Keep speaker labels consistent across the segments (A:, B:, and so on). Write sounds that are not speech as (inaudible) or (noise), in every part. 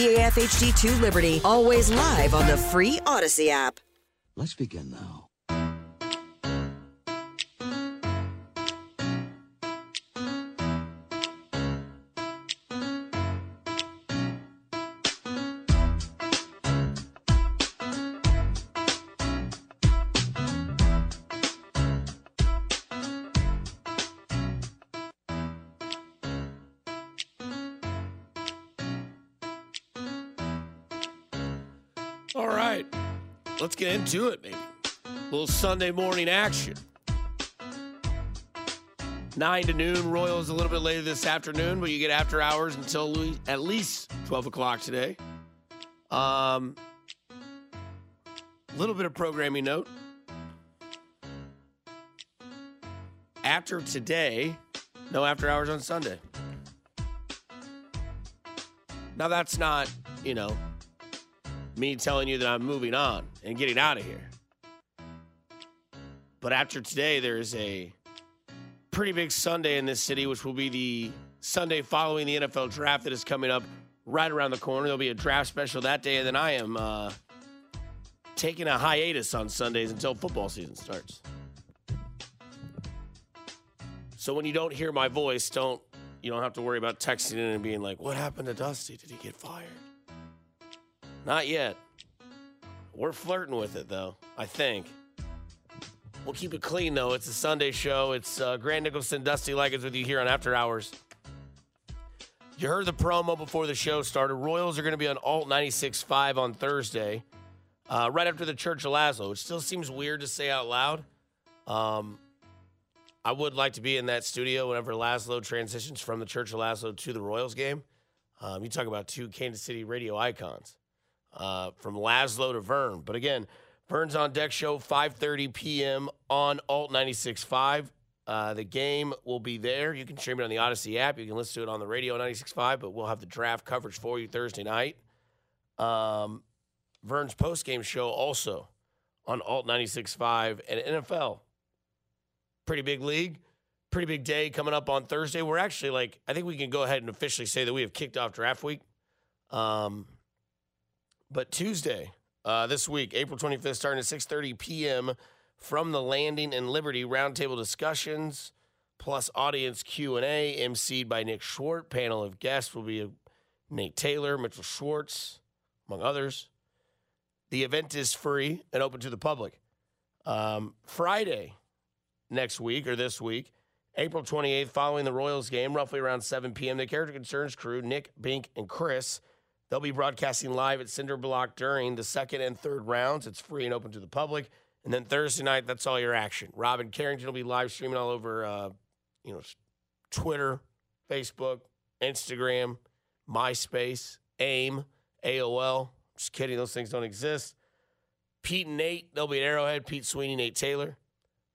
A: DAF HD2 Liberty, always live on the free Odyssey app.
B: Let's begin now.
C: Into it, maybe. A little Sunday morning action. 9 to noon. Royals a little bit later this afternoon, but you get after hours until at least 12 o'clock today. Um, little bit of programming note. After today, no after hours on Sunday. Now, that's not, you know, me telling you that I'm moving on and getting out of here. But after today, there is a pretty big Sunday in this city, which will be the Sunday following the NFL draft that is coming up right around the corner. There'll be a draft special that day, and then I am uh, taking a hiatus on Sundays until football season starts. So when you don't hear my voice, don't you don't have to worry about texting in and being like, "What happened to Dusty? Did he get fired?" Not yet. We're flirting with it though. I think. We'll keep it clean though. It's a Sunday show. It's uh, Grant Nicholson, Dusty Likens with you here on After Hours. You heard the promo before the show started. Royals are going to be on Alt 96.5 on Thursday, uh, right after the Church of Laszlo. It still seems weird to say out loud. Um, I would like to be in that studio whenever Laszlo transitions from the Church of Laszlo to the Royals game. Um, you talk about two Kansas City radio icons uh, from Laszlo to Vern. But again, Vern's on deck show 5:30 p.m. on Alt 96.5. Uh, the game will be there. You can stream it on the Odyssey app. You can listen to it on the radio 96.5, but we'll have the draft coverage for you Thursday night. Um, Vern's post game show also on Alt 96.5 and NFL. Pretty big league, pretty big day coming up on Thursday. We're actually like, I think we can go ahead and officially say that we have kicked off draft week. Um, but Tuesday, uh, this week, April 25th, starting at 6:30 p.m. from the Landing in Liberty, roundtable discussions plus audience Q and A, emceed by Nick Schwartz. Panel of guests will be Nate Taylor, Mitchell Schwartz, among others. The event is free and open to the public. Um, Friday next week or this week, April 28th, following the Royals game, roughly around 7 p.m., the Character Concerns crew, Nick, Bink, and Chris, they'll be broadcasting live at Cinder Block during the second and third rounds. It's free and open to the public. And then Thursday night, that's all your action. Robin Carrington will be live streaming all over, uh, you know, Twitter, Facebook, Instagram, MySpace, AIM, AOL. Just kidding, those things don't exist. Pete and Nate, they'll be at Arrowhead. Pete Sweeney, Nate Taylor.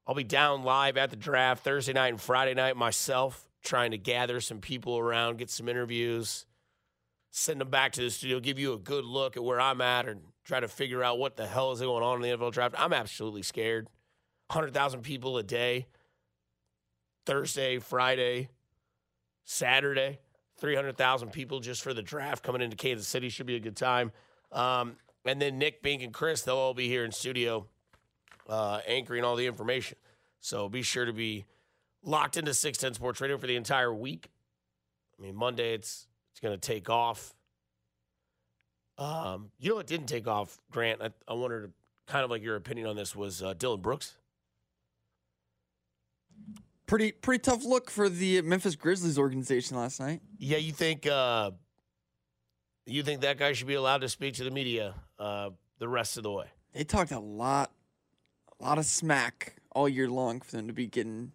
C: I'll be down live at the draft Thursday night and Friday night myself, trying to gather some people around, get some interviews, send them back to the studio, give you a good look at where I'm at, and try to figure out what the hell is going on in the NFL draft. I'm absolutely scared. 100,000 people a day, Thursday, Friday, Saturday, 300,000 people just for the draft coming into Kansas City. Should be a good time. Um, and then Nick, Bink, and Chris, they'll all be here in studio uh, anchoring all the information. So be sure to be locked into 610 Sports Radio for the entire week. I mean, Monday it's it's going to take off. Um, you know what didn't take off, Grant? I, I wondered kind of like your opinion on this was uh, Dillon Brooks.
D: Pretty pretty tough look for the Memphis Grizzlies organization last night.
C: Yeah, you think uh, you think that guy should be allowed to speak to the media uh, the rest of the way?
D: They talked a lot a lot of smack all year long for them to be getting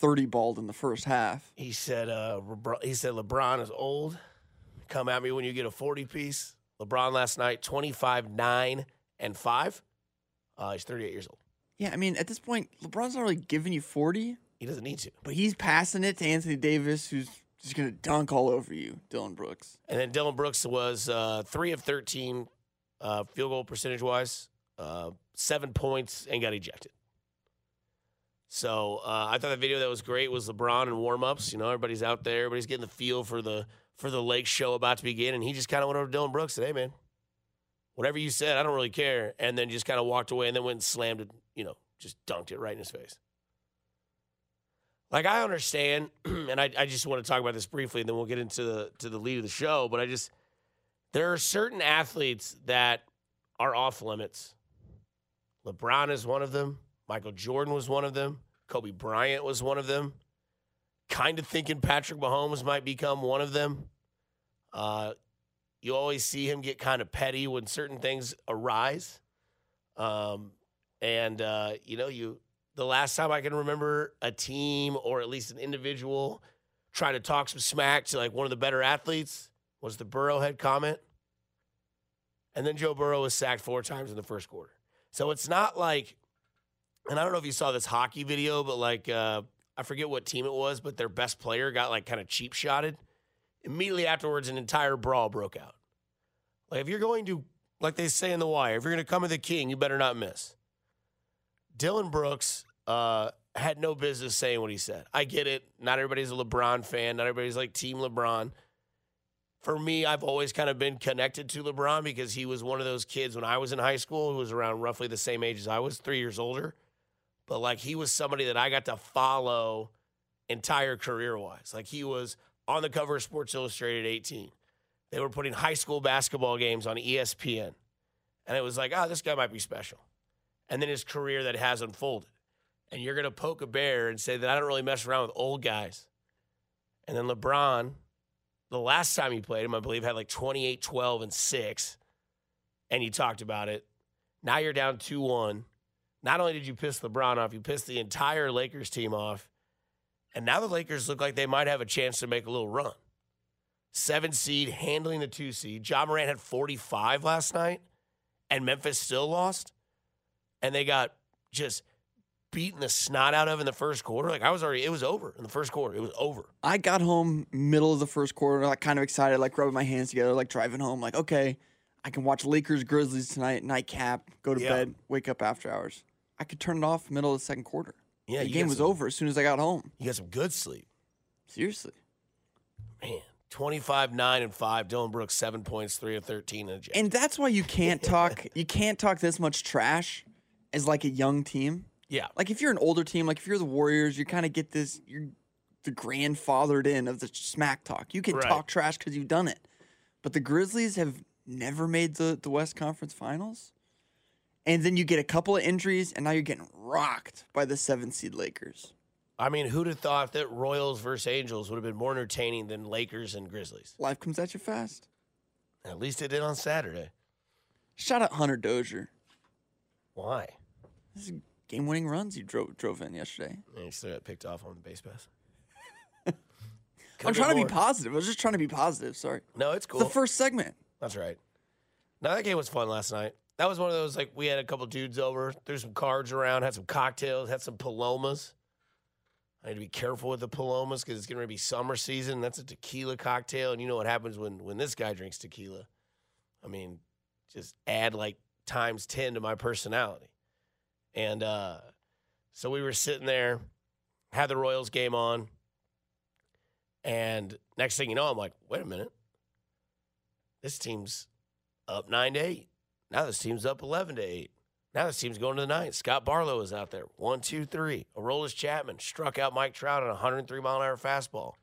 D: 30 balled in the first half.
C: He said uh, Rebr- he said LeBron is old. Come at me when you get a 40 piece. LeBron last night 25 9 and 5. Uh, he's 38 years old.
D: Yeah, I mean, at this point, LeBron's not really giving you 40,
C: He doesn't need to.
D: but he's passing it to Anthony Davis, who's just going to dunk all over you, Dillon Brooks.
C: And then Dillon Brooks was uh, three of 13 uh, field goal percentage wise, uh, seven points, and got ejected. So uh, I thought the video that was great was LeBron and warm ups. You know, everybody's out there, everybody's getting the feel for the for the Lake show about to begin, and he just kind of went over to Dillon Brooks and said, "Hey, man, whatever you said, I don't really care," and then just kind of walked away and then went and slammed it, you know, just dunked it right in his face. Like I understand, (clears throat) and I, I just want to talk about this briefly, and then we'll get into the to the lead of the show. But I just there are certain athletes that are off limits. LeBron is one of them. Michael Jordan was one of them. Kobe Bryant was one of them. Kind of thinking Patrick Mahomes might become one of them. Uh, you always see him get kind of petty when certain things arise. Um, and uh, you know, you the last time I can remember a team or at least an individual trying to talk some smack to like one of the better athletes was the Burrowhead comment. And then Joe Burrow was sacked four times in the first quarter. So it's not like, and I don't know if you saw this hockey video, but like, uh, I forget what team it was, but their best player got like kind of cheap shotted. Immediately afterwards, an entire brawl broke out. Like, if you're going to, like they say in The Wire, if you're going to come to the king, you better not miss. Dillon Brooks uh, had no business saying what he said. I get it. Not everybody's a LeBron fan. Not everybody's like Team LeBron. For me, I've always kind of been connected to LeBron because he was one of those kids when I was in high school who was around roughly the same age as I was, three years older. But like he was somebody that I got to follow entire career wise. Like he was on the cover of Sports Illustrated 18. They were putting high school basketball games on ESPN. And it was like, oh, this guy might be special. And then his career that has unfolded and you're going to poke a bear and say that I don't really mess around with old guys. And then LeBron, the last time he played him, I believe, had like 28, 12, and 6. And you talked about it. Now you're down 2 1. Not only did you piss LeBron off, you pissed the entire Lakers team off. And now the Lakers look like they might have a chance to make a little run. Seven seed, handling the two seed. Ja Morant had 45 last night, and Memphis still lost. And they got just beaten the snot out of in the first quarter. Like I was already, it was over in the first quarter. It was over.
D: I got home middle of the first quarter, like kind of excited, like rubbing my hands together, like driving home, like okay, I can watch Lakers Grizzlies tonight, nightcap, go to
C: Yeah.
D: bed, wake up after hours. I could turn it off middle of the second quarter.
C: Yeah,
D: the game was
C: some-
D: over as soon as I got home.
C: You got some good sleep,
D: Seriously,
C: man. 25, 9, and 5. Dillon Brooks, seven points, three of 13. And,
D: and that's why you can't talk. (laughs) you can't talk this much trash as like a young team.
C: yeah.
D: Like if you're an older team, like if you're the Warriors, you kind of get this. You're the grandfathered in of the smack talk. You can
C: Right.
D: talk trash because you've done it. But the Grizzlies have never made the the West Conference Finals, and then you get a couple of injuries, and now you're getting rocked by the seven seed Lakers.
C: I mean, who'd have thought that Royals versus Angels would have been more entertaining than Lakers and Grizzlies?
D: Life comes at you fast.
C: At least it did on Saturday.
D: Shout out Hunter Dozier.
C: Why?
D: This is game winning runs you drove drove in yesterday.
C: And he still got picked off on the base pass. (laughs)
D: I'm trying to be positive. I was just trying to be positive. Sorry.
C: No, it's cool.
D: The first segment.
C: That's right. Now that game was fun last night. That was one of those like we had a couple dudes over, threw some cards around, had some cocktails, had some palomas. I need to be careful with the palomas because it's going to be summer season. That's a tequila cocktail, and you know what happens when when this guy drinks tequila. I mean, just add like times ten to my personality. And uh, so we were sitting there, had the Royals game on, and next thing you know, I'm like, wait a minute this team's up nine to eight. Now this team's up eleven to eight. Now this team's going to the ninth. Scott Barlow is out there. One, two, three. Aroldis Chapman struck out Mike Trout on a 103 mile an hour fastball.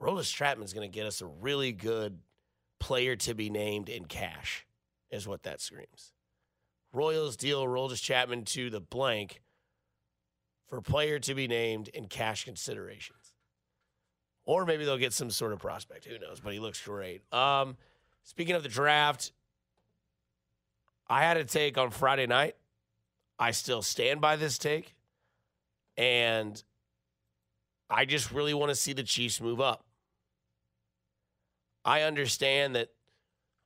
C: Aroldis Chapman's going to get us a really good player to be named in cash, is what that screams. Royals deal Aroldis Chapman to the blank for player to be named in cash considerations. Or maybe they'll get some sort of prospect. Who knows? But he looks great. Um, speaking of the draft, I had a take on Friday night. I still stand by this take. And I just really want to see the Chiefs move up. I understand that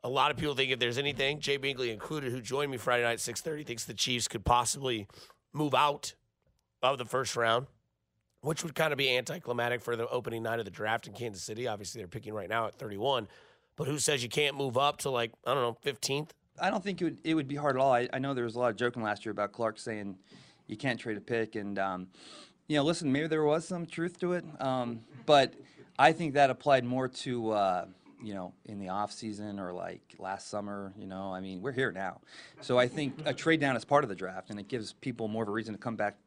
C: a lot of people think if there's anything, Jay Binkley included, who joined me Friday night at 6:30, thinks the Chiefs could possibly move out of the first round which would kind of be anticlimactic for the opening night of the draft in Kansas City. Obviously, they're picking right now at 31. But who says you can't move up to like, I don't know, 15th?
B: I don't think it would, it would be hard at all. I, I know there was a lot of joking last year about Clark saying you can't trade a pick, and um, you know, listen, maybe there was some truth to it, um, but I think that applied more to uh, you know in the off season or like last summer. You know, I mean, we're here now, so I think a trade down is part of the draft, and it gives people more of a reason to come back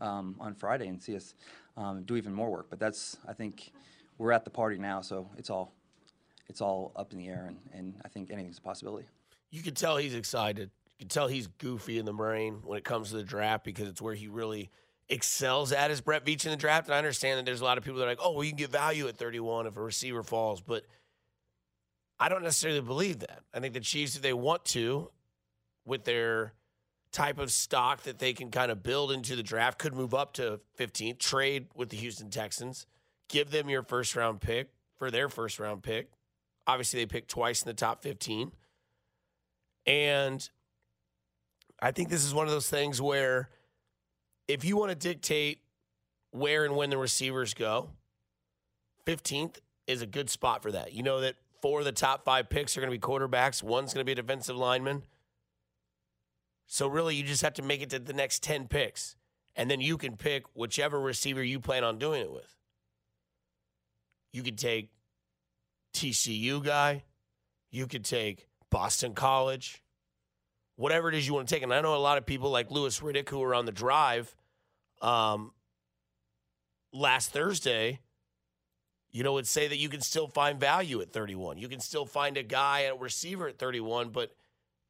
B: um, on Friday and see us um, do even more work. But that's I think we're at the party now, so it's all it's all up in the air, and, and I think anything's a possibility.
C: You can tell he's excited. You can tell he's goofy in the brain when it comes to the draft because it's where he really excels at is Brett Veach in the draft. And I understand that there's a lot of people that are like, oh, well, you can get value at 31 if a receiver falls. But I don't necessarily believe that. I think the Chiefs, if they want to, with their type of stock that they can kind of build into the draft, could move up to 15th, trade with the Houston Texans, give them your first round pick for their first round pick. Obviously, they picked twice in the top 15. And I think this is one of those things where if you want to dictate where and when the receivers go, 15th is a good spot for that. You know that four of the top five picks are going to be quarterbacks, one's going to be a defensive lineman. So, really, you just have to make it to the next 10 picks. And then you can pick whichever receiver you plan on doing it with. You could take TCU guy, you could take Boston College, whatever it is you want to take. And I know a lot of people like Louis Riddick who were on the drive um, last Thursday, you know, would say that you can still find value at 31. You can still find a guy at a receiver at 31, but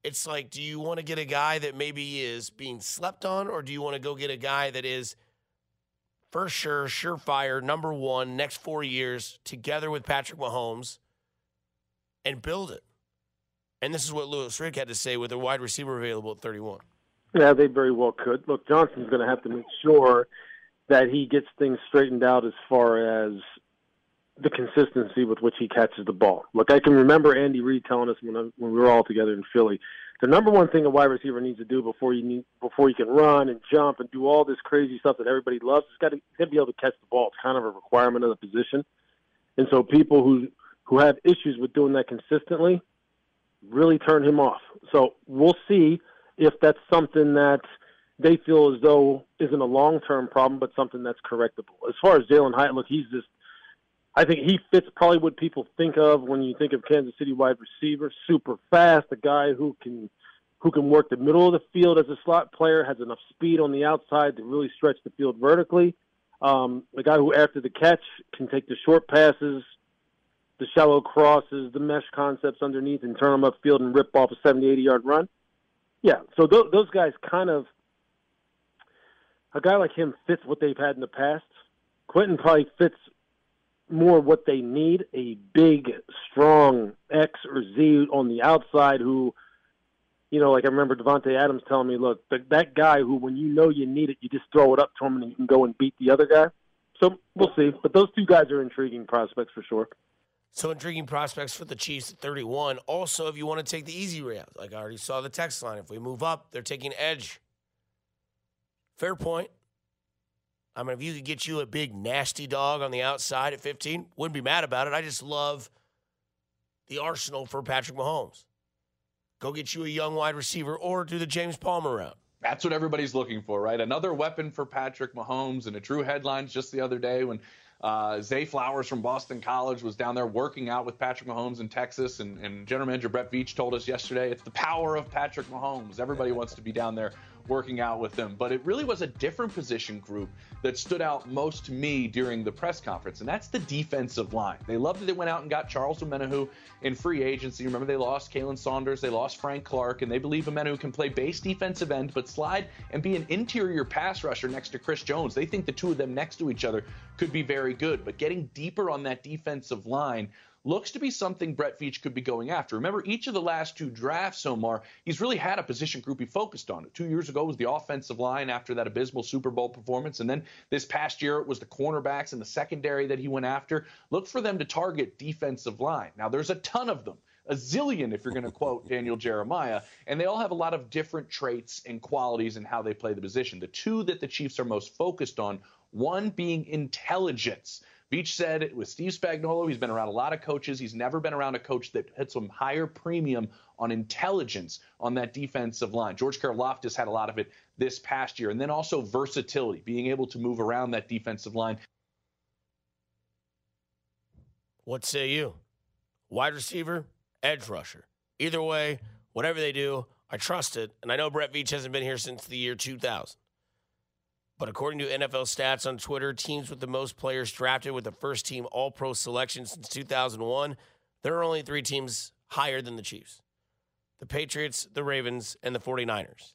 C: it's like, do you want to get a guy that maybe is being slept on, or do you want to go get a guy that is for sure, surefire, number one, next four years, together with Patrick Mahomes, and build it? And this is what Louis Riddick had to say with a wide receiver available at 31.
E: Yeah, they very well could. Look, Johnston's going to have to make sure that he gets things straightened out as far as the consistency with which he catches the ball. Look, I can remember Andy Reid telling us when I, when we were all together in Philly, the number one thing a wide receiver needs to do before you need before he can run and jump and do all this crazy stuff that everybody loves, he's got to, got to be able to catch the ball. It's kind of a requirement of the position. And so people who who have issues with doing that consistently really turn him off. So we'll see if that's something that they feel as though isn't a long term problem, but something that's correctable. As far as Jalin Hyatt, look, he's just I think he fits probably what people think of when you think of Kansas City wide receiver, super fast, a guy who can who can work the middle of the field as a slot player, has enough speed on the outside to really stretch the field vertically. Um, a guy who, after the catch, can take the short passes, the shallow crosses, the mesh concepts underneath, and turn them upfield and rip off a 70, 80 yard run. Yeah, so th- those guys kind of a guy like him fits what they've had in the past. Quentin probably fits more what they need a big, strong X or Z on the outside who, you know, like I remember Davante Adams telling me, look, the, that guy who, when you know you need it, you just throw it up to him and you can go and beat the other guy. So we'll see. But those two guys are intriguing prospects for sure.
C: So intriguing prospects for the Chiefs at 31. Also, if you want to take the easy route, like I already saw the text line, if we move up, they're taking edge. Fair point. I mean, if you could get you a big nasty dog on the outside at 15, wouldn't be mad about it. I just love the arsenal for Patrick Mahomes. Go get you a young wide receiver or do the James Palmer route.
F: That's what everybody's looking for, right? Another weapon for Patrick Mahomes and a true headlines just the other day when uh, Zay Flowers from Boston College was down there working out with Patrick Mahomes in Texas, and, and General Manager Brett Veach told us yesterday it's the power of Patrick Mahomes. Everybody wants to be down there working out with them. But it really was a different position group that stood out most to me during the press conference, and that's the defensive line. They loved that they went out and got Charles Omenihu in free agency. Remember, they lost Khalen Saunders, they lost Frank Clark, and they believe Omenihu can play base defensive end, but slide and be an interior pass rusher next to Chris Jones. They think the two of them next to each other could be very good. But getting deeper on that defensive line looks to be something Brett Veach could be going after. Remember, each of the last two drafts, Omar, he's really had a position group he focused on. Two years ago was the offensive line after that abysmal Super Bowl performance. And then this past year, it was the cornerbacks and the secondary that he went after. Look for them to target defensive line. Now, there's a ton of them a zillion, if you're going to quote Daniel Jeremiah, and they all have a lot of different traits and qualities in how they play the position. The two that the Chiefs are most focused on, one being intelligence. Veach said with Steve Spagnuolo, he's been around a lot of coaches. He's never been around a coach that had some higher premium on intelligence on that defensive line. George Karlaftis had a lot of it this past year. And then also versatility, being able to move around that defensive line.
C: What say you? Wide receiver, edge rusher. Either way, whatever they do, I trust it. And I know Brett Veach hasn't been here since the year 2000. But according to NFL stats on Twitter, teams with the most players drafted with the first team All Pro selection since 2001, there are only three teams higher than the Chiefs the Patriots, the Ravens, and the 49ers.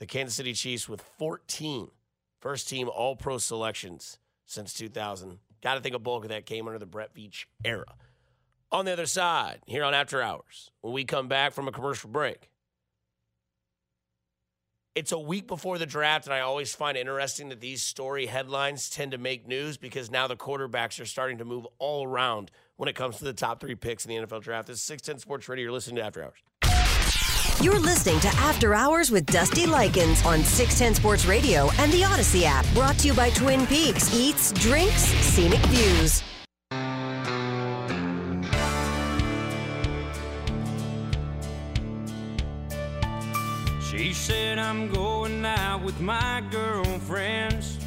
C: The Kansas City Chiefs with 14 first team All Pro selections since 2000. Got to think a bulk of that came under the Brett Veach era. On the other side, here on After Hours, when we come back from a commercial break, it's a week before the draft, and I always find interesting that these story headlines tend to make news because now the quarterbacks are starting to move all around when it comes to the top three picks in the NFL draft. This is 610 Sports Radio. You're listening to After Hours.
A: You're listening to After Hours with Dusty Likens on 610 Sports Radio and the Odyssey app. Brought to you by Twin Peaks Eats, Drinks, Scenic Views.
G: Said I'm going out with my girlfriends.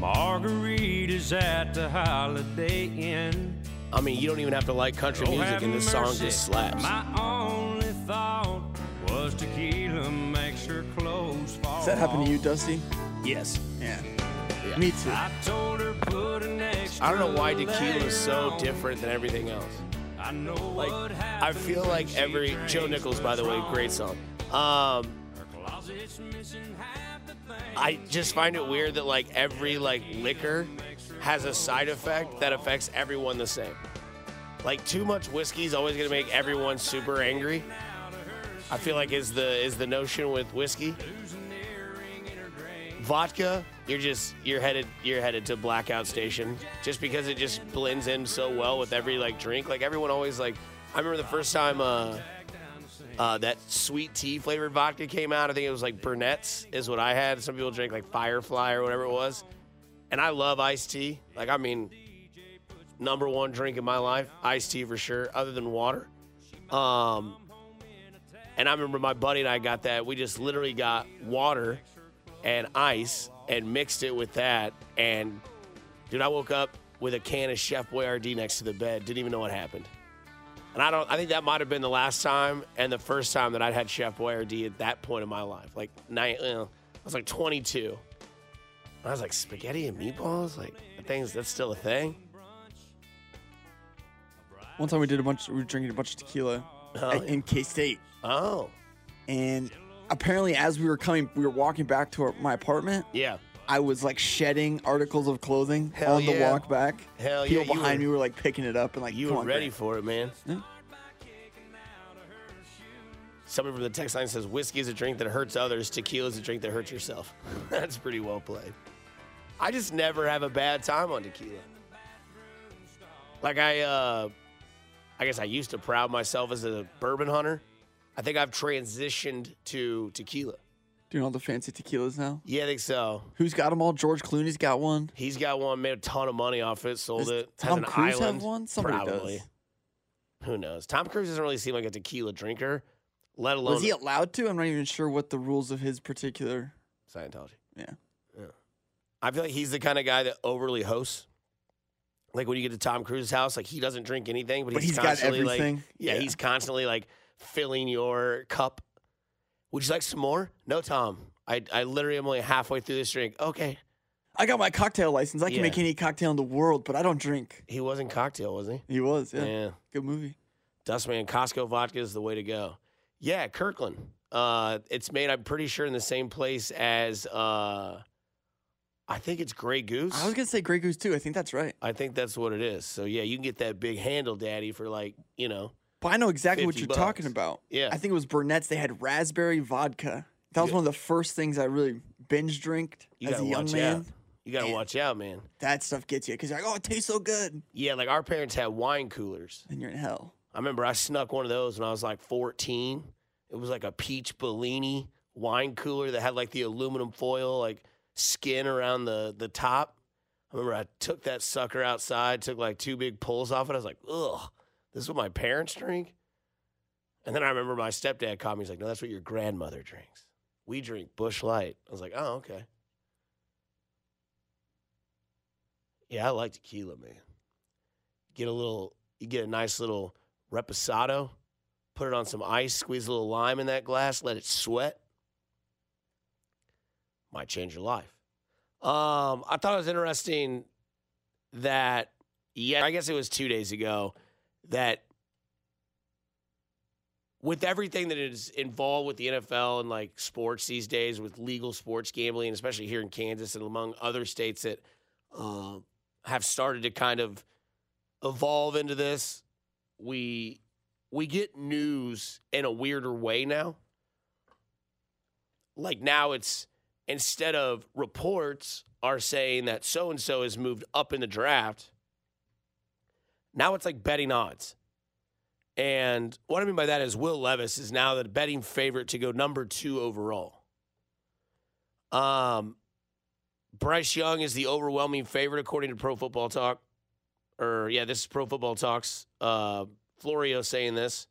G: Margaritas at the Holiday Inn.
C: I mean, you don't even have to like country
G: Oh,
C: music,
G: have
C: and this song just slaps.
G: My only thought was tequila makes her clothes fall.
D: Does that happen to you. Dusty?
C: Yes.
D: Yeah.
C: Yeah.
D: Me too.
G: I told her put an extra
C: I don't know why tequila is so different than everything else.
G: I know
C: Like,
G: what
C: I feel like every Joe Nichols, by the way, great song. Um,
G: Her closet's missing half the things
C: I just find it weird that like every like liquor has a side effect that affects everyone the same. Like too much whiskey is always gonna make everyone super angry. I feel like is the is the notion with whiskey. Vodka, you're just you're headed you're headed to blackout station just because it just blends in so well with every like drink. Like everyone always like I remember the first time uh uh, that sweet tea flavored vodka came out. I think it was like Burnett's is what I had. Some people drink like Firefly or whatever it was. And I love iced tea. Like I mean, number one drink in my life, iced tea for sure, other than water. Um, and I remember my buddy and I got that. We just literally got water and ice and mixed it with that. And dude, I woke up with a can of Chef Boyardee next to the bed. Didn't even know what happened. And I don't. I think that might have been the last time and the first time that I'd had Chef Boyardee at that point in my life. Like nine, you know, I was like 22. I was like spaghetti and meatballs. Like things that's still a thing.
D: One time we did a bunch. We were drinking a bunch of tequila
C: Oh,
D: at- in K State,
C: Oh,
D: and apparently, as we were coming, we were walking back to our, my apartment.
C: yeah.
D: I was like shedding articles of clothing
C: Hell
D: on the
C: yeah.
D: walk back.
C: Hell
D: People
C: yeah, you
D: behind
C: were-
D: me were like picking it up and like
C: You were ready
D: Grant.
C: for it, man.
D: Yeah.
C: Somebody from the text line says whiskey is a drink that hurts others, tequila is a drink that hurts yourself. (laughs) That's pretty well played. I just never have a bad time on tequila. Like I uh I guess I used to proud myself as a bourbon hunter. I think I've transitioned to tequila.
D: Doing all the fancy tequilas now.
C: Yeah, I think so.
D: Who's got them all? George Clooney's got one.
C: He's got one, made a ton of money off it, sold
D: Does
C: it. has
D: Tom
C: an
D: Cruise have one? Somebody
C: Probably.
D: does.
C: Who knows? Tom Cruise doesn't really seem like a tequila drinker, let alone
D: Was he allowed to? I'm not even sure what the rules of his particular.
C: Scientology.
D: Yeah.
C: I feel like he's the kind of guy that overly hosts. Like when you get to Tom Cruise's house, like he doesn't drink anything, but,
D: But
C: he's,
D: he's got
C: constantly
D: everything.
C: Like, yeah,
D: Yeah.
C: he's constantly like filling your cup. Would you like some more? No, Tom. I I literally am only halfway through this drink. Okay.
D: I got my cocktail license. I can
C: Yeah.
D: make any cocktail in the world, but I don't drink.
C: He wasn't cocktail, was he?
D: He was, yeah.
C: yeah.
D: Good movie.
C: Dustman, Costco vodka is the way to go. Yeah, Kirkland. Uh, it's made, I'm pretty sure, in the same place as, uh, I think it's Grey Goose.
D: I was gonna say Grey Goose too. I think that's right.
C: I think that's what it is. So, yeah, you can get that big handle, Daddy, for like, you know,
D: But I know exactly what you're talking about.
C: Yeah.
D: I think it was Burnett's. They had raspberry vodka. That was
C: Yeah.
D: one of the first things I really binge drinked as a young man.
C: out. You gotta watch out, man.
D: That stuff gets you because you're like, oh, it tastes so good.
C: Yeah, like our parents had wine coolers.
D: And you're in hell.
C: I remember I snuck one of those when I was like 14. It was like a peach Bellini wine cooler that had like the aluminum foil, like skin around the the top. I remember I took that sucker outside, took like two big pulls off it. I was like, ugh, this is what my parents drink. And then I remember my stepdad called me. He's like, no, that's what your grandmother drinks. We drink Busch Light. I was like, oh, okay. Yeah, I like tequila, man. get a little, you get a nice little reposado, put it on some ice, squeeze a little lime in that glass, let it sweat. Might change your life. Um, I thought it was interesting that, yeah, I guess it was two days ago that with everything that is involved with the NFL and like sports these days, with legal sports gambling, especially here in Kansas and among other states that uh, have started to kind of evolve into this, we we get news in a weirder way now. Like now, it's instead of reports are saying that so and so has moved up in the draft. Now it's like betting odds. And what I mean by that is Will Levis is now the betting favorite to go number two overall. Um, Bryce Young is the overwhelming favorite according to Pro Football Talk. Or yeah, this is Pro Football Talks. Uh, Florio saying this.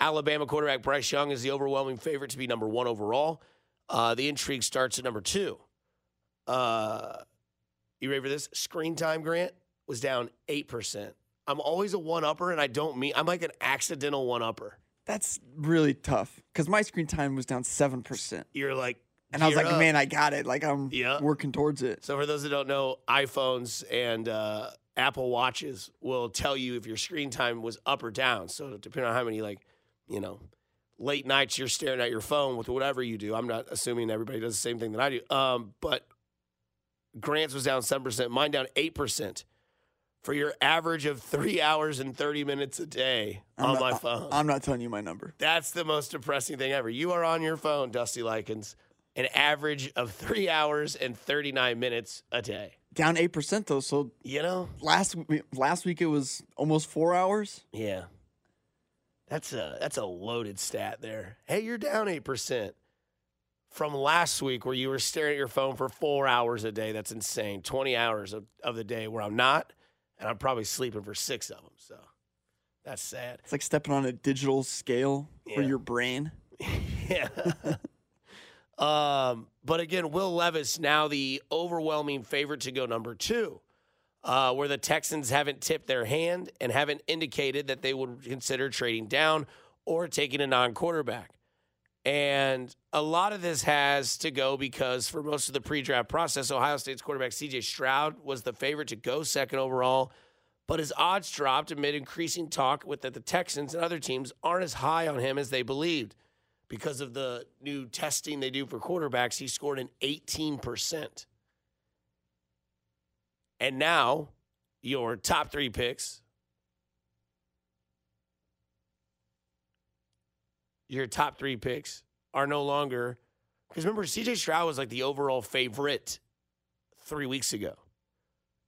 C: Alabama quarterback Bryce Young is the overwhelming favorite to be number one overall. Uh, the intrigue starts at number two. Uh, you ready for this? Screen time, Grant, was down 8%. I'm always a one upper, and I don't mean I'm like an accidental one upper.
D: That's really tough because my screen time was down seven percent,
C: You're like,
D: and I was like,
C: up.
D: "Man, I got it! Like I'm
C: Yeah.
D: working towards it."
C: So for those that don't know, iPhones and uh, Apple Watches will tell you if your screen time was up or down. So depending on how many like, you know, late nights you're staring at your phone with whatever you do. I'm not assuming everybody does the same thing that I do. Um, but Grant's was down seven percent, mine down eight percent. For your average of three hours and thirty minutes a day
D: I'm
C: on
D: not-
C: my phone.
D: I'm not telling you my number.
C: That's the most depressing thing ever. You are on your phone, Dusty Likens, an average of three hours and 39 minutes a day.
D: Down eight percent though. So
C: You know?
D: last last week it was almost four hours.
C: Yeah. That's a that's a loaded stat there. Hey, you're down 8% from last week where you were staring at your phone for four hours a day. That's insane. 20 hours of, of the day where I'm not, and I'm probably sleeping for six of them. So that's sad.
D: It's like stepping on a digital scale for your brain. (laughs)
C: Yeah. (laughs) um, but again, Will Levis now the overwhelming favorite to go number two, uh, where the Texans haven't tipped their hand and haven't indicated that they would consider trading down or taking a non quarterback. And a lot of this has to go because for most of the pre draft process, Ohio State's quarterback CJ Stroud was the favorite to go second overall, but his odds dropped amid increasing talk with that the Texans and other teams aren't as high on him as they believed because of the new testing they do for quarterbacks, he scored an 18%. And now, your top three picks, your top three picks are no longer, because remember, CJ Stroud was like the overall favorite three weeks ago.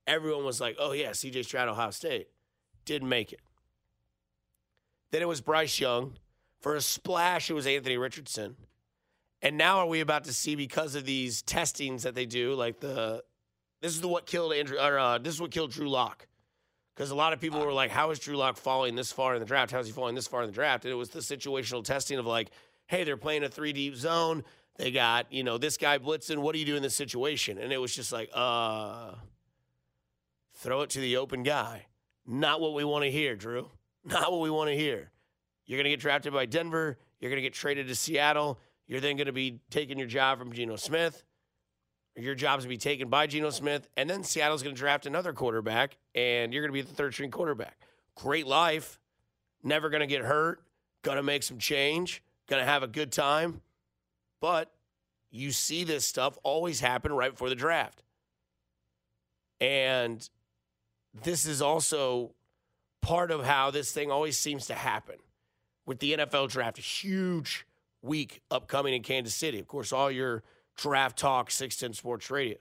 C: Everyone was like, oh, yeah, CJ Stroud, Ohio State. Didn't make it. Then it was Bryce Young. For a splash, it was Anthony Richardson. And now are we about to see because of these testings that they do, like the this is the what killed Andrew or uh, this is what killed Drew Lock. Because a lot of people were like, How is Drew Lock falling this far in the draft? How is he falling this far in the draft? And it was the situational testing of like, hey, they're playing a three deep zone. They got, you know, this guy blitzing. What do you do in this situation? And it was just like, uh throw it to the open guy. Not what we want to hear, Drew. Not what we want to hear. You're going to get drafted by Denver. You're going to get traded to Seattle. You're then going to be taking your job from Geno Smith. Your job's going to be taken by Geno Smith. And then Seattle's going to draft another quarterback, and you're going to be the third string quarterback. Great life. Never going to get hurt. Going to make some change. Going to have a good time. But you see this stuff always happen right before the draft. And this is also part of how this thing always seems to happen with the NFL draft. A huge week upcoming in Kansas City. Of course, all your draft talk, 610 Sports Radio.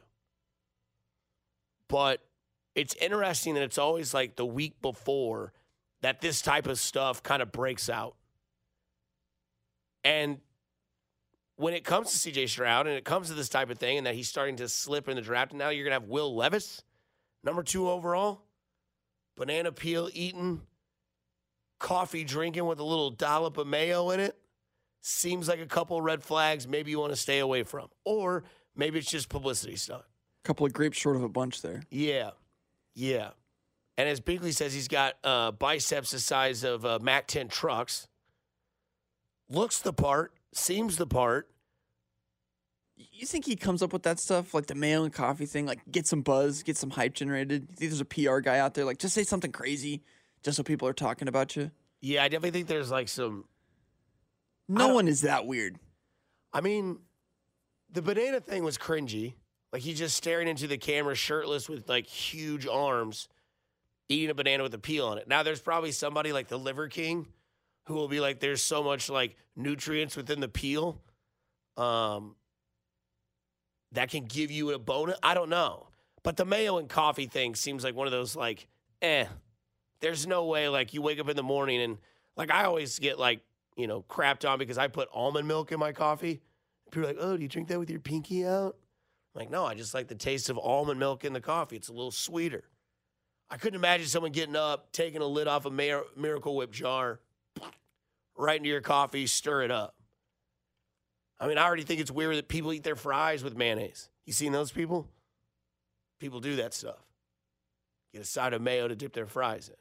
C: But it's interesting that it's always like the week before that this type of stuff kind of breaks out. And when it comes to CJ Stroud and it comes to this type of thing and that he's starting to slip in the draft, and now you're going to have Will Levis, number two overall, banana peel eating, coffee drinking with a little dollop of mayo in it. Seems like a couple red flags maybe you want to stay away from. Or maybe it's just publicity stunt.
D: A couple of grapes short of a bunch there.
C: Yeah. Yeah. And as Binkley says, he's got uh, biceps the size of uh, Mac 10 trucks. Looks the part, seems the part.
D: You think he comes up with that stuff, like the mail and coffee thing, like get some buzz, get some hype generated? You think there's a PR guy out there, like just say something crazy, just so people are talking about you?
C: Yeah, I definitely think there's like some.
D: No one is that weird.
C: I mean, the banana thing was cringy. Like he's just staring into the camera, shirtless with like huge arms, eating a banana with a peel on it. Now there's probably somebody like the Liver King, who will be like, "There's so much like nutrients within the peel, um, that can give you a bonus." I don't know, but the mayo and coffee thing seems like one of those like, eh. There's no way like you wake up in the morning and like I always get like you know crapped on because I put almond milk in my coffee. People are like, "Oh, do you drink that with your pinky out?" I'm like, no, I just like the taste of almond milk in the coffee. It's a little sweeter. I couldn't imagine someone getting up, taking a lid off a Mir- Miracle Whip jar, right into your coffee, stir it up. I mean, I already think it's weird that people eat their fries with mayonnaise. You seen those people? People do that stuff. Get a side of mayo to dip their fries in.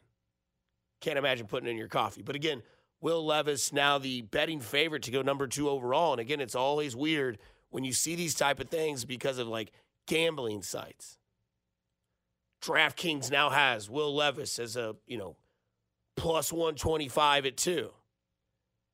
C: Can't imagine putting it in your coffee. But again, Will Levis now the betting favorite to go number two overall. And again, it's always weird when you see these type of things because of like gambling sites. DraftKings now has Will Levis as a, you know, plus 125 at two.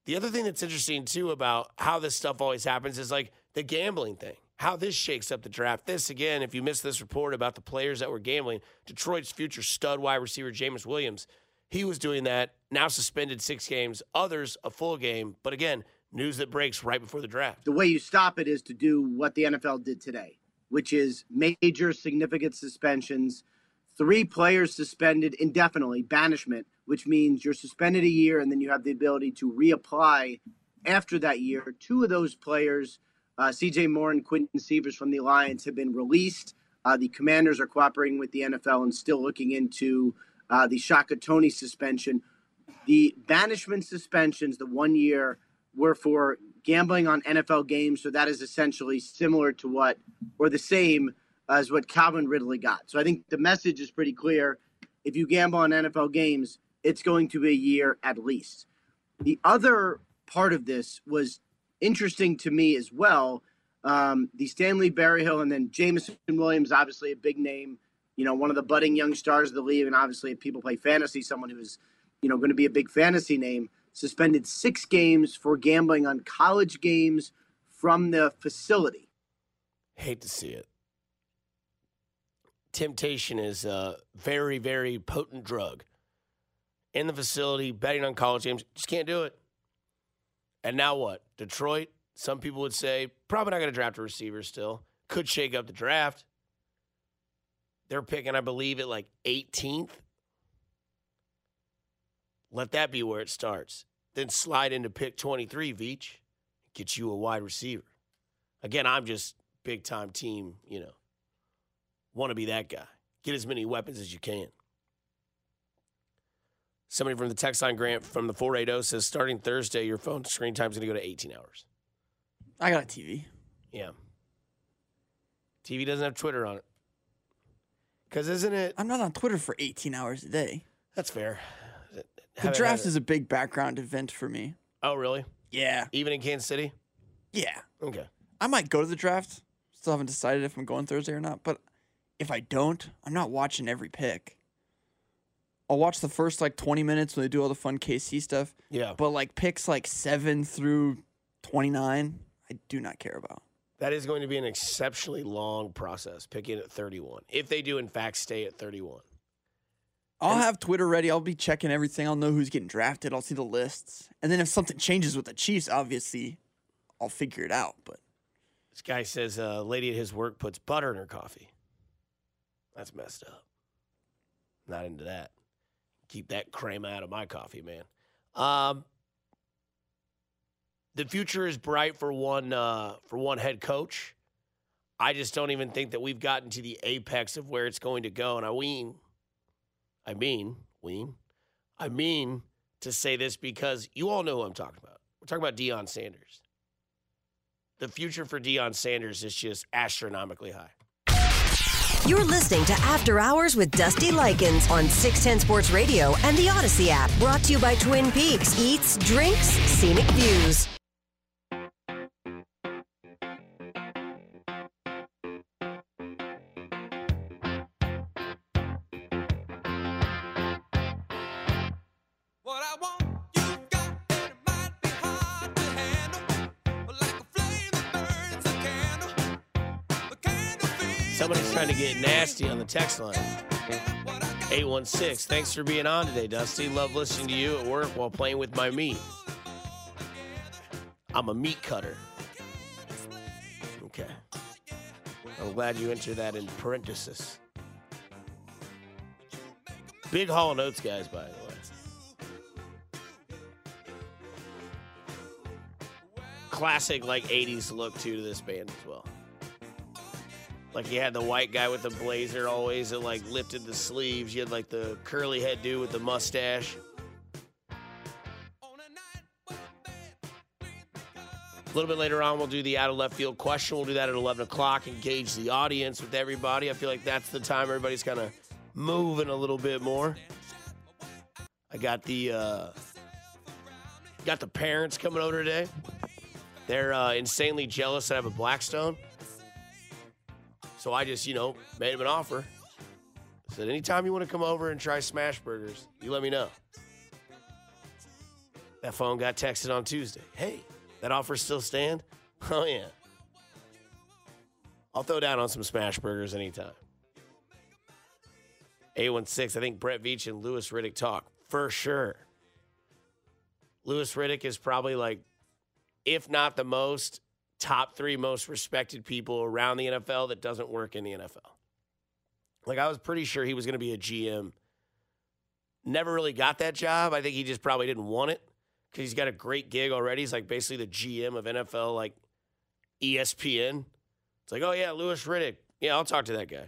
C: The other thing that's interesting too about how this stuff always happens is like the gambling thing. How this shakes up the draft. This again, if you missed this report about the players that were gambling, Detroit's future stud wide receiver Jameson Williams, he was doing that. Now suspended six games. Others a full game. But again, news that breaks right before the draft.
H: the way you stop it is to do what the NFL did today, which is major significant suspensions, three players suspended indefinitely, banishment, which means you're suspended a year and then you have the ability to reapply after that year. Two of those players, uh, CJ Moore and Quintez Cephus from the Lions, have been released. Uh, the commanders are cooperating with the NFL and still looking into uh, the Shaka Toney suspension. The banishment suspensions, the one year, were for gambling on NFL games. So that is essentially similar to what, or the same as what Calvin Ridley got. So I think the message is pretty clear. If you gamble on NFL games, it's going to be a year at least. The other part of this was interesting to me as well. Um, the Stanley Berryhill and then Jameson Williams, obviously a big name, you know, one of the budding young stars of the league, and obviously if people play fantasy, someone who is, you know, going to be a big fantasy name, suspended six games for gambling on college games from the facility.
C: Hate to see it. Temptation is a very, very potent drug. In the facility, betting on college games, just can't do it. And now what? Detroit, some people would say, probably not going to draft a receiver still. Could shake up the draft. They're picking, I believe, at like 18th. Let that be where it starts. Then slide into pick 23, Veach. Get you a wide receiver. Again, I'm just big time team, you know, want to be that guy. Get as many weapons as you can. Somebody from the text line grant from the 480 says starting Thursday, your phone screen time is going to go to 18 hours.
D: I got a TV.
C: Yeah. TV doesn't have Twitter on it. Because isn't it?
D: I'm not on Twitter for 18 hours a day.
C: That's fair.
D: The
C: Haven't
D: draft
C: had it-
D: is a big background event for me.
C: Oh, really?
D: Yeah.
C: Even in Kansas City?
D: Yeah.
C: Okay.
D: I might go to the draft. Still haven't decided if I'm going Thursday or not. But if I don't, I'm not watching every pick. I'll watch the first like 20 minutes when they do all the fun KC stuff.
C: Yeah.
D: But like picks like 7 through 29, I do not care about.
C: That is going to be an exceptionally long process, picking at 31. If they do, in fact, stay at 31.
D: I'll have Twitter ready. I'll be checking everything. I'll know who's getting drafted. I'll see the lists. And then if something changes with the Chiefs, obviously, I'll figure it out. But
C: This guy says a lady at his work puts butter in her coffee. That's messed up. Not into that. Keep that crema out of my coffee, man. Um, the future is bright for one uh, for one head coach. I just don't even think that we've gotten to the apex of where it's going to go. And I mean, I mean, Ween, I mean to say this because you all know who I'm talking about. We're talking about Deion Sanders the future for Deion Sanders is just astronomically high.
A: You're listening to After Hours with Dusty Likens on 610 Sports Radio and the Odyssey app. Brought to you by Twin Peaks Eats, Drinks, Scenic Views.
C: Get nasty on the text line.
I: what I got.
C: 816. Thanks for being on today, Dusty. Love listening to you at work while playing with my meat. I'm a meat cutter. Okay. I'm glad you entered that in parenthesis. Big Hall & Oates, guys, by the way. Classic, like 80s look, too, to this band as well. Like you had the white guy with the blazer always that like lifted the sleeves. You had like the curly head dude with the mustache. A little bit later on, we'll do the out of left field question. We'll do that at 11 o'clock. Engage the audience with everybody. I feel like that's the time everybody's kind of moving a little bit more. I got the uh, got the parents coming over today. They're uh, insanely jealous that I have a Blackstone. So I just, you know, made him an offer. Said, anytime you want to come over and try smash burgers, you let me know. That phone got texted on Tuesday. Hey, that offer still stand? (laughs) Oh yeah. I'll throw down on some smash burgers anytime. 816, I think Brett Veach and Louis Riddick talk. For sure. Louis Riddick is probably like, if not the most, top three most respected people around the NFL that doesn't work in the NFL. Like I was pretty sure he was going to be a GM. Never really got that job. I think he just probably didn't want it because he's got a great gig already. He's like basically the GM of NFL, like ESPN. It's like, oh yeah, Louis Riddick. Yeah, I'll talk to that guy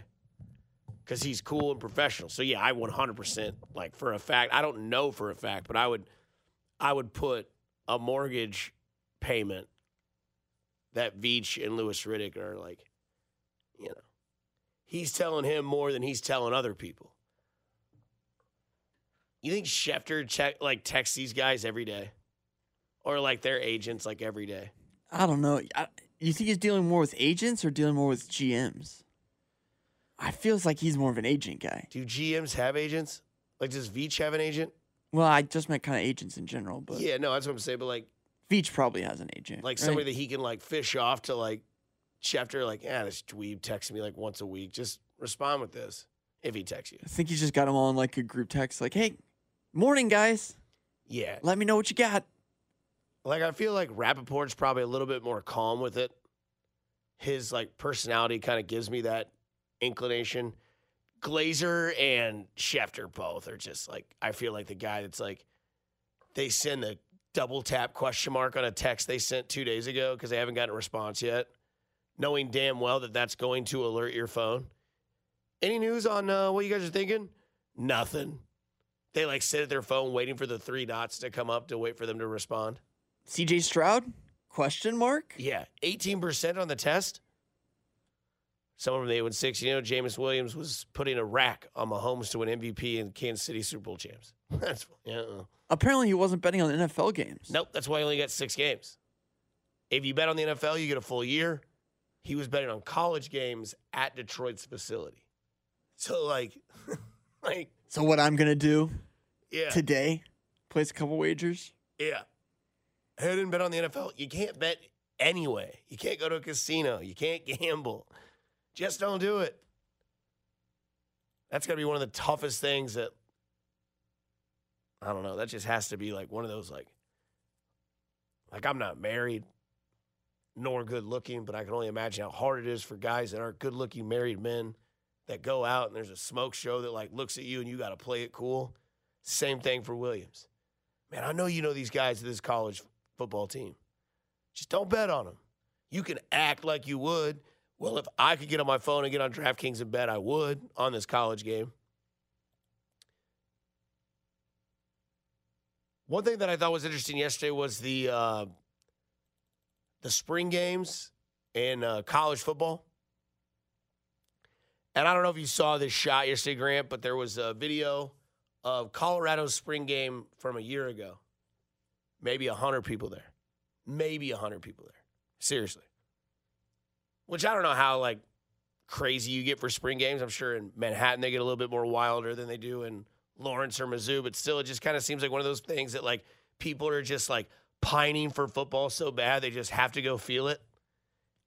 C: because he's cool and professional. So yeah, I 100% like for a fact. I don't know for a fact, but I would, I would put a mortgage payment that Veach and Louis Riddick are like, you know, he's telling him more than he's telling other people. You think Schefter check like texts these guys every day, or like their agents like every day?
D: I don't know. I, you think he's dealing more with agents or dealing more with GMs? I feels like he's more of an agent guy.
C: Do GMs have agents? Like, does Veach have an agent?
D: Well, I just meant kind of agents in general, but
C: yeah, no, that's what I'm saying. But like,
D: Veach probably has an agent.
C: like
D: right?
C: somebody that he can like fish off to like Schefter, like, yeah, this dweeb texts me like once a week. Just respond with this if he texts you.
D: I think he's just got them all in like a group text, like, "Hey, morning, guys.
C: Yeah,
D: Let me know what you got."
C: Like I feel like Rappaport's probably a little bit more calm with it. His like personality kind of gives me that inclination. Glazer and Schefter both are just like I feel like the guy that's like they send a double tap question mark on a text they sent two days ago because they haven't gotten a response yet, knowing damn well that that's going to alert your phone. Any news on uh, what you guys are thinking? Nothing. They like sit at their phone waiting for the three dots to come up to wait for them to respond.
D: CJ Stroud? Question mark?
C: Yeah, 18% on the test. Someone from the 816, you know, Jameson Williams was putting a rack on Mahomes to win MVP in Kansas City Super Bowl champs. (laughs) That's yeah.
D: Apparently, he wasn't betting on NFL games.
C: Nope, that's why he only got six games. If you bet on the NFL, you get a full year. He was betting on college games at Detroit's facility. So like, (laughs) like
D: So what I'm gonna do
C: yeah,
D: today? Place a couple wagers.
C: yeah. Who didn't bet on the NFL? You can't bet anyway. You can't go to a casino. You can't gamble. Just don't do it. That's gonna be one of the toughest things that I don't know. That just has to be like one of those like like I'm not married nor good looking, but I can only imagine how hard it is for guys that aren't good looking married men that go out and there's a smoke show that like looks at you and you got to play it cool. Same thing for Williams. Man, I know you know these guys at this college football team. Just don't bet on them. You can act like you would. Well, if I could get on my phone and get on DraftKings and bet, I would on this college game. One thing that I thought was interesting yesterday was the uh, the spring games in uh, college football. And I don't know if you saw this shot yesterday, Grant, but there was a video of Colorado's spring game from a year ago. Maybe 100 people there. Maybe 100 people there. Seriously. Which I don't know how like crazy you get for spring games. I'm sure in Manhattan they get a little bit more wilder than they do in Lawrence or Mizzou, but still it just kind of seems like one of those things that like people are just like pining for football so bad they just have to go feel it.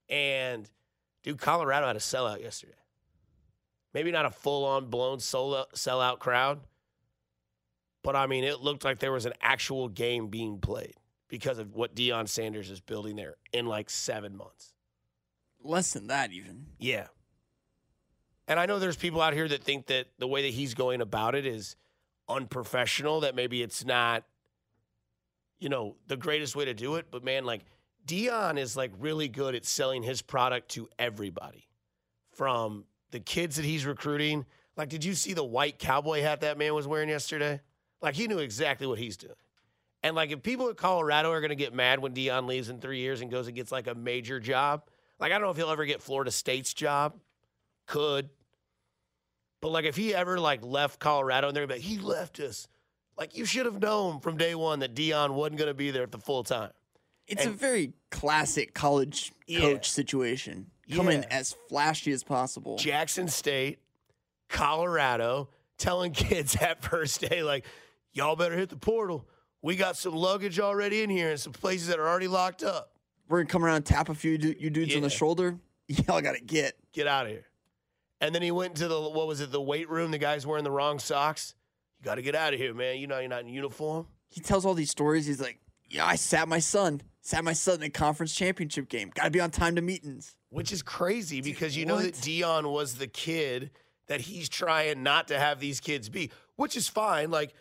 C: And dude, Colorado had a sellout yesterday. Maybe not a full on blown solo- sellout crowd, but I mean, it looked like there was an actual game being played because of what Deion Sanders is building there in like seven months.
D: Less than that, even.
C: Yeah. And I know there's people out here that think that the way that he's going about it is unprofessional, that maybe it's not, you know, the greatest way to do it. But man, like Deion is like really good at selling his product to everybody. From the kids that he's recruiting. Like, did you see the white cowboy hat that man was wearing yesterday? Like he knew exactly what he's doing. And like if people at Colorado are gonna get mad when Deion leaves in three years and goes and gets like a major job, like I don't know if he'll ever get Florida State's job. Could. But like if he ever like left Colorado and they're like, he left us. Like you should have known from day one that Deion wasn't gonna be there at the full time.
D: It's a very classic college
C: Yeah.
D: coach situation. Coming
C: Yeah.
D: as flashy as possible.
C: Jackson State, Colorado, telling kids (laughs) that first day, like, y'all better hit the portal. We got some luggage already in here and some places that are already locked up.
D: We're gonna come around and tap a few you dudes on the shoulder. (laughs) Y'all gotta get.
C: Get out of here. And then he went into the what was it, the weight room? The guy's wearing the wrong socks. You got to get out of here, man. You know you're not in uniform.
D: He tells all these stories. He's like, "Yeah, I sat my son, sat my son in a conference championship game. Got to be on time to meetings."
C: which is crazy because you know that? Deion was the kid that he's trying not to have these kids be, which is fine. Like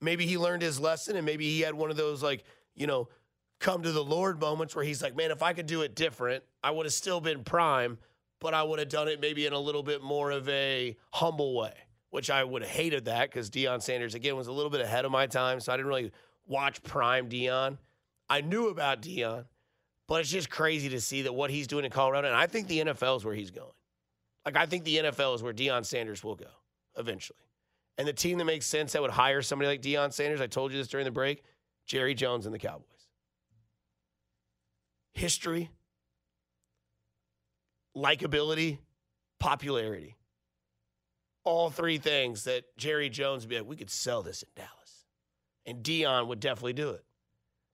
C: maybe he learned his lesson and maybe he had one of those like, you know, come to the Lord moments where he's like, man, if I could do it different, I would have still been prime, but I would have done it maybe in a little bit more of a humble way, which I would have hated that because Deion Sanders, again, was a little bit ahead of my time. So I didn't really watch prime Deion. I knew about Deion, but it's just crazy to see that what he's doing in Colorado. And I think the NFL is where he's going. Like, I think the NFL is where Deion Sanders will go eventually. And the team that makes sense that would hire somebody like Deion Sanders, I told you this during the break, Jerry Jones and the Cowboys. History, likability, popularity. All three things that Jerry Jones would be like, we could sell this in Dallas. And Deion would definitely do it.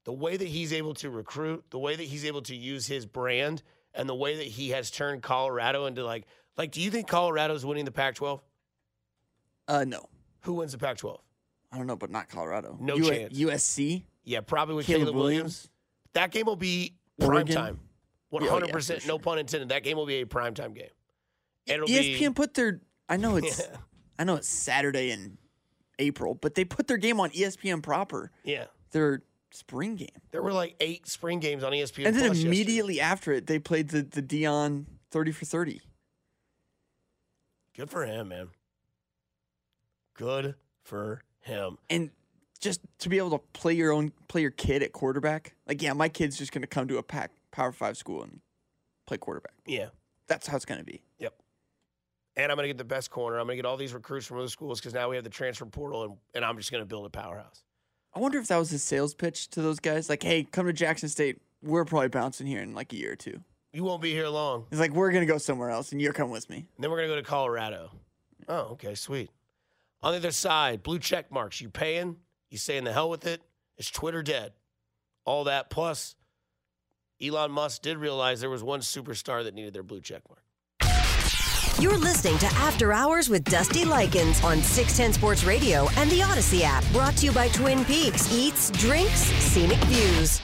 C: The way that he's able to recruit, the way that he's able to use his brand, and the way that he has turned Colorado into like, like, do you think Colorado's winning the Pac 12?
D: Uh, no,
C: Who wins the Pac 12?
D: I don't know, but not Colorado.
C: No
D: U-
C: chance.
D: USC,
C: Yeah, probably with
D: Caleb,
C: Caleb,
D: Williams.
C: Williams. That game will be prime
D: Oregon?
C: time.
D: Yeah, oh, yeah,
C: 100%,
D: for
C: no pun intended. That game will be a primetime game. And it'll
D: ESPN
C: be,
D: put their. I know it's. (laughs)
C: Yeah.
D: I know it's Saturday in April, but they put their game on ESPN proper.
C: yeah.
D: Their spring game,
C: There were like eight spring games on ESPN.
D: and then
C: Plus yesterday.
D: immediately after it, they played the the Deion thirty for thirty.
C: Good for him, man. Good for him.
D: and just to be able to play your own play your kid at quarterback like yeah my kid's just going to come to a pack power five school and play quarterback
C: Yeah.
D: that's how it's going to be
C: Yep. And I'm going to get the best corner. I'm going to get all these recruits from other schools because now we have the transfer portal, and, and I'm just going to build a powerhouse.
D: i wonder if that was his sales pitch to those guys like hey come to jackson state we're probably bouncing here in like a year or two
C: You won't be here long.
D: it's like we're going to go somewhere else and you're coming with me
C: And then we're going to go to Colorado. Oh, okay, sweet. On the other side, blue check marks. You paying? You saying the hell with it. it? Is Twitter dead? All that plus Elon Musk did realize there was one superstar that needed their blue check mark.
A: You're listening to After Hours with Dusty Likens on 610 Sports Radio and the Odyssey app. Brought to you by Twin Peaks Eats, Drinks, Scenic Views.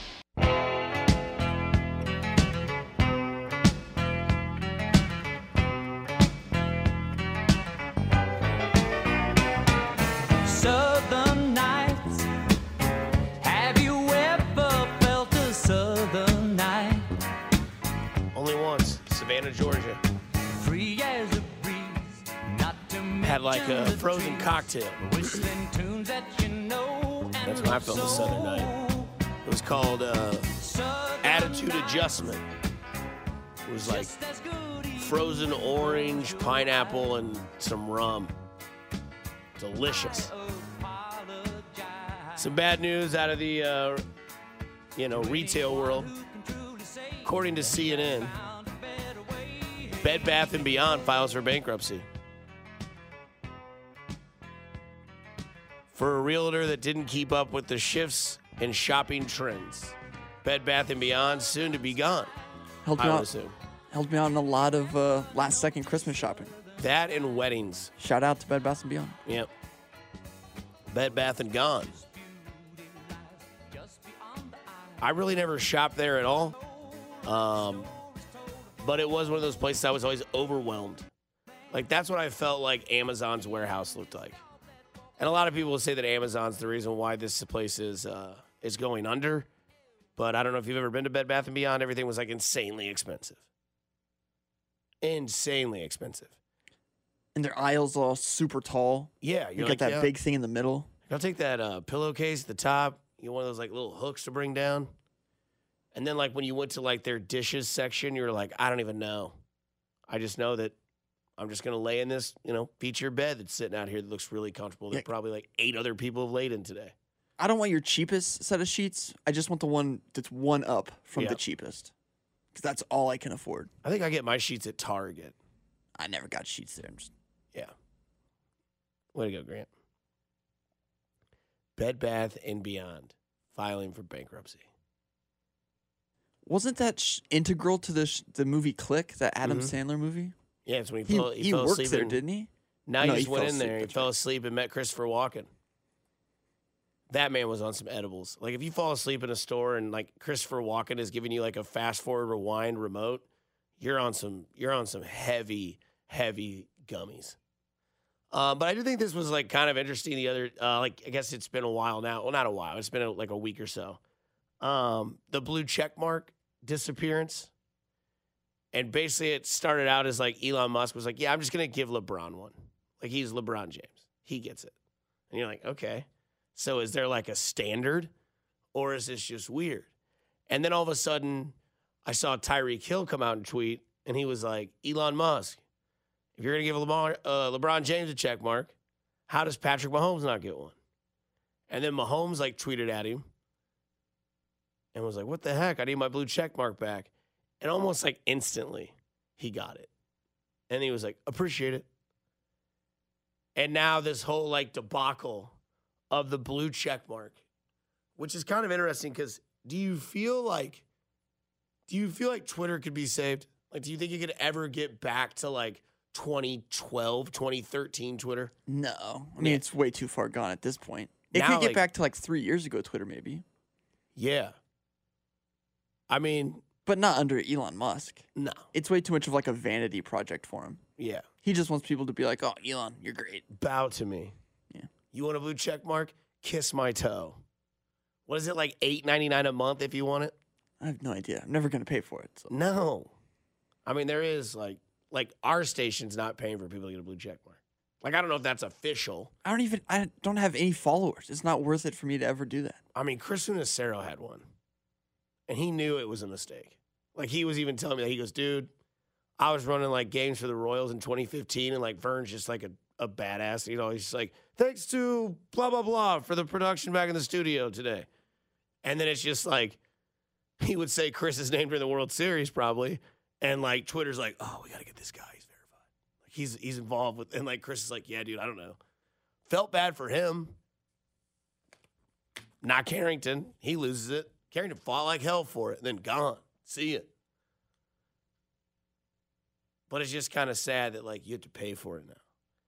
C: Georgia.
G: Free as a breeze. Not to
C: Had like a frozen cocktail.
G: Whistling tunes that you know.
C: That's when I felt the southern night. It was called uh, Attitude Adjustment. It was like
G: just as good
C: frozen orange, pineapple, and some rum. Delicious. Some bad news out of the uh, you know retail world. According to CNN, Bed Bath and Beyond files for bankruptcy. For a realtor that didn't keep up with the shifts in shopping trends, Bed Bath and Beyond soon to be gone.
D: Helped
C: I
D: me
C: would
D: out.
C: assume
D: Helped me out in a lot of uh, last second Christmas shopping.
C: that and weddings.
D: Shout out to Bed Bath and Beyond.
C: Yep. Bed Bath and Gone. I really never shopped there at all. Um, but it was one of those places I was always overwhelmed. Like that's what I felt like Amazon's warehouse looked like. And a lot of people will say that Amazon's the reason why this place is uh, is going under. But I don't know if you've ever been to Bed Bath and Beyond. Everything was like insanely expensive. Insanely expensive.
D: And their aisles all super tall.
C: Yeah,
D: You got
C: like,
D: that
C: yeah.
D: big thing in the middle.
C: I'll take that uh, pillowcase at the top. You know, one of those like little hooks to bring down. And then like when you went to like their dishes section, you're like, I don't even know. I just know that I'm just gonna lay in this, you know, feature bed that's sitting out here that looks really comfortable. That
D: Yeah.
C: probably like eight other people have laid in today.
D: I don't want your cheapest set of sheets. I just want the one that's one up from
C: Yeah.
D: the cheapest. Because that's all I can afford.
C: I think I get my sheets at Target.
D: I never got sheets there. I'm just,
C: Yeah. Way to go, Grant. Bed Bath and Beyond filing for bankruptcy.
D: Wasn't that sh- integral to the sh- the movie Click, that Adam
C: Mhm.
D: Sandler movie?
C: Yeah, it's when he,
D: He,
C: fell, he,
D: he
C: fell
D: worked
C: asleep
D: there,
C: in-
D: didn't he?
C: Now
D: No,
C: he just went in there. He fell asleep and met Christopher Walken. That man was on some edibles. Like if you fall asleep in a store and like Christopher Walken is giving you like a fast forward rewind remote, you're on some you're on some heavy heavy gummies. Uh, but I do think this was like kind of interesting. The other uh, like I guess it's been a while now. Well, not a while. It's been a, like a week or so. Um, the blue check mark disappearance. And basically, it started out as like Elon Musk was like, "Yeah, I'm just gonna give LeBron one. Like he's LeBron James. He gets it." And you're like, "Okay." So is there like a standard, or is this just weird? And then all of a sudden, I saw Tyreek Hill come out and tweet, and he was like, "Elon Musk, if you're gonna give LeBron, uh, LeBron James a check mark, how does Patrick Mahomes not get one?" And then Mahomes like tweeted at him, and was like, "What the heck? I need my blue check mark back." And almost like instantly, he got it. And he was like, appreciate it. And now this whole like debacle of the blue check mark, which is kind of interesting because do you feel like do you feel like Twitter could be saved? Like, do you think you could ever get back to like 2012, 2013 Twitter?
D: No. I mean,
C: Yeah.
D: it's way too far gone at this point. It
C: Now,
D: could get
C: like-
D: back to like three years ago, Twitter, maybe.
C: Yeah. I mean,
D: But not under Elon Musk.
C: no.
D: It's way too much of like a vanity project for him.
C: Yeah.
D: He just wants people to be like, oh, Elon, you're great.
C: bow to me.
D: Yeah.
C: You want a blue check mark? Kiss my toe. What is it like eight ninety nine a month if you want it?
D: I have no idea. I'm never going to pay for it. So.
C: No. I mean there is like like our station's not paying for people to get a blue check mark. Like I don't know if that's official.
D: I don't even, I don't have any followers. It's not worth it for me to ever do that.
C: I mean Chris Unicero had one. And he knew it was a mistake. Like he was even telling me that he goes, dude, I was running like games for the Royals in 2015 and like Vern's just like a, a badass. You know, he's like, thanks to blah blah blah for the production back in the studio today. And then it's just like he would say Chris's name during the World Series probably. And like Twitter's like, oh, we gotta get this guy. He's verified. Like he's he's involved with and like Chris is like, yeah, dude, I don't know. Felt bad for him. Not Carrington. He loses it. Carrington fought like hell for it, and then gone. See it. But it's just kind of sad that like you have to pay for it now.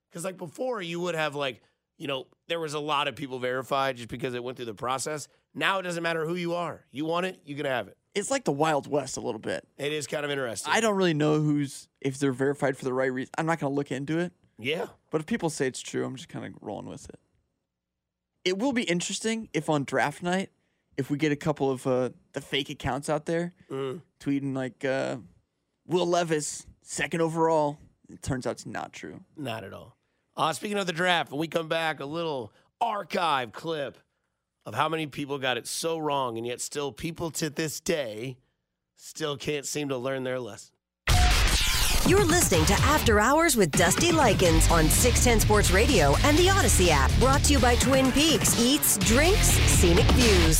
C: Because like before, you would have like, you know, there was a lot of people verified just because it went through the process. Now it doesn't matter who you are. You want it, you can have it.
D: It's like the Wild West a little bit.
C: It is kind of interesting.
D: I don't really know who's, if they're verified for the right reason. I'm not going to look into it.
C: Yeah.
D: But if people say it's true, I'm just kind of rolling with it. It will be interesting if on draft night, if we get a couple of uh, the fake accounts out there
C: Mm.
D: tweeting like uh, Will Levis, second overall. It turns out it's not true.
C: Not at all. Uh, speaking of the draft, when we come back, a little archive clip of how many people got it so wrong, and yet still people to this day still can't seem to learn their lesson.
A: You're listening to After Hours with Dusty Likens on 610 Sports Radio and the Odyssey app. Brought to you by Twin Peaks Eats, Drinks, Scenic Views.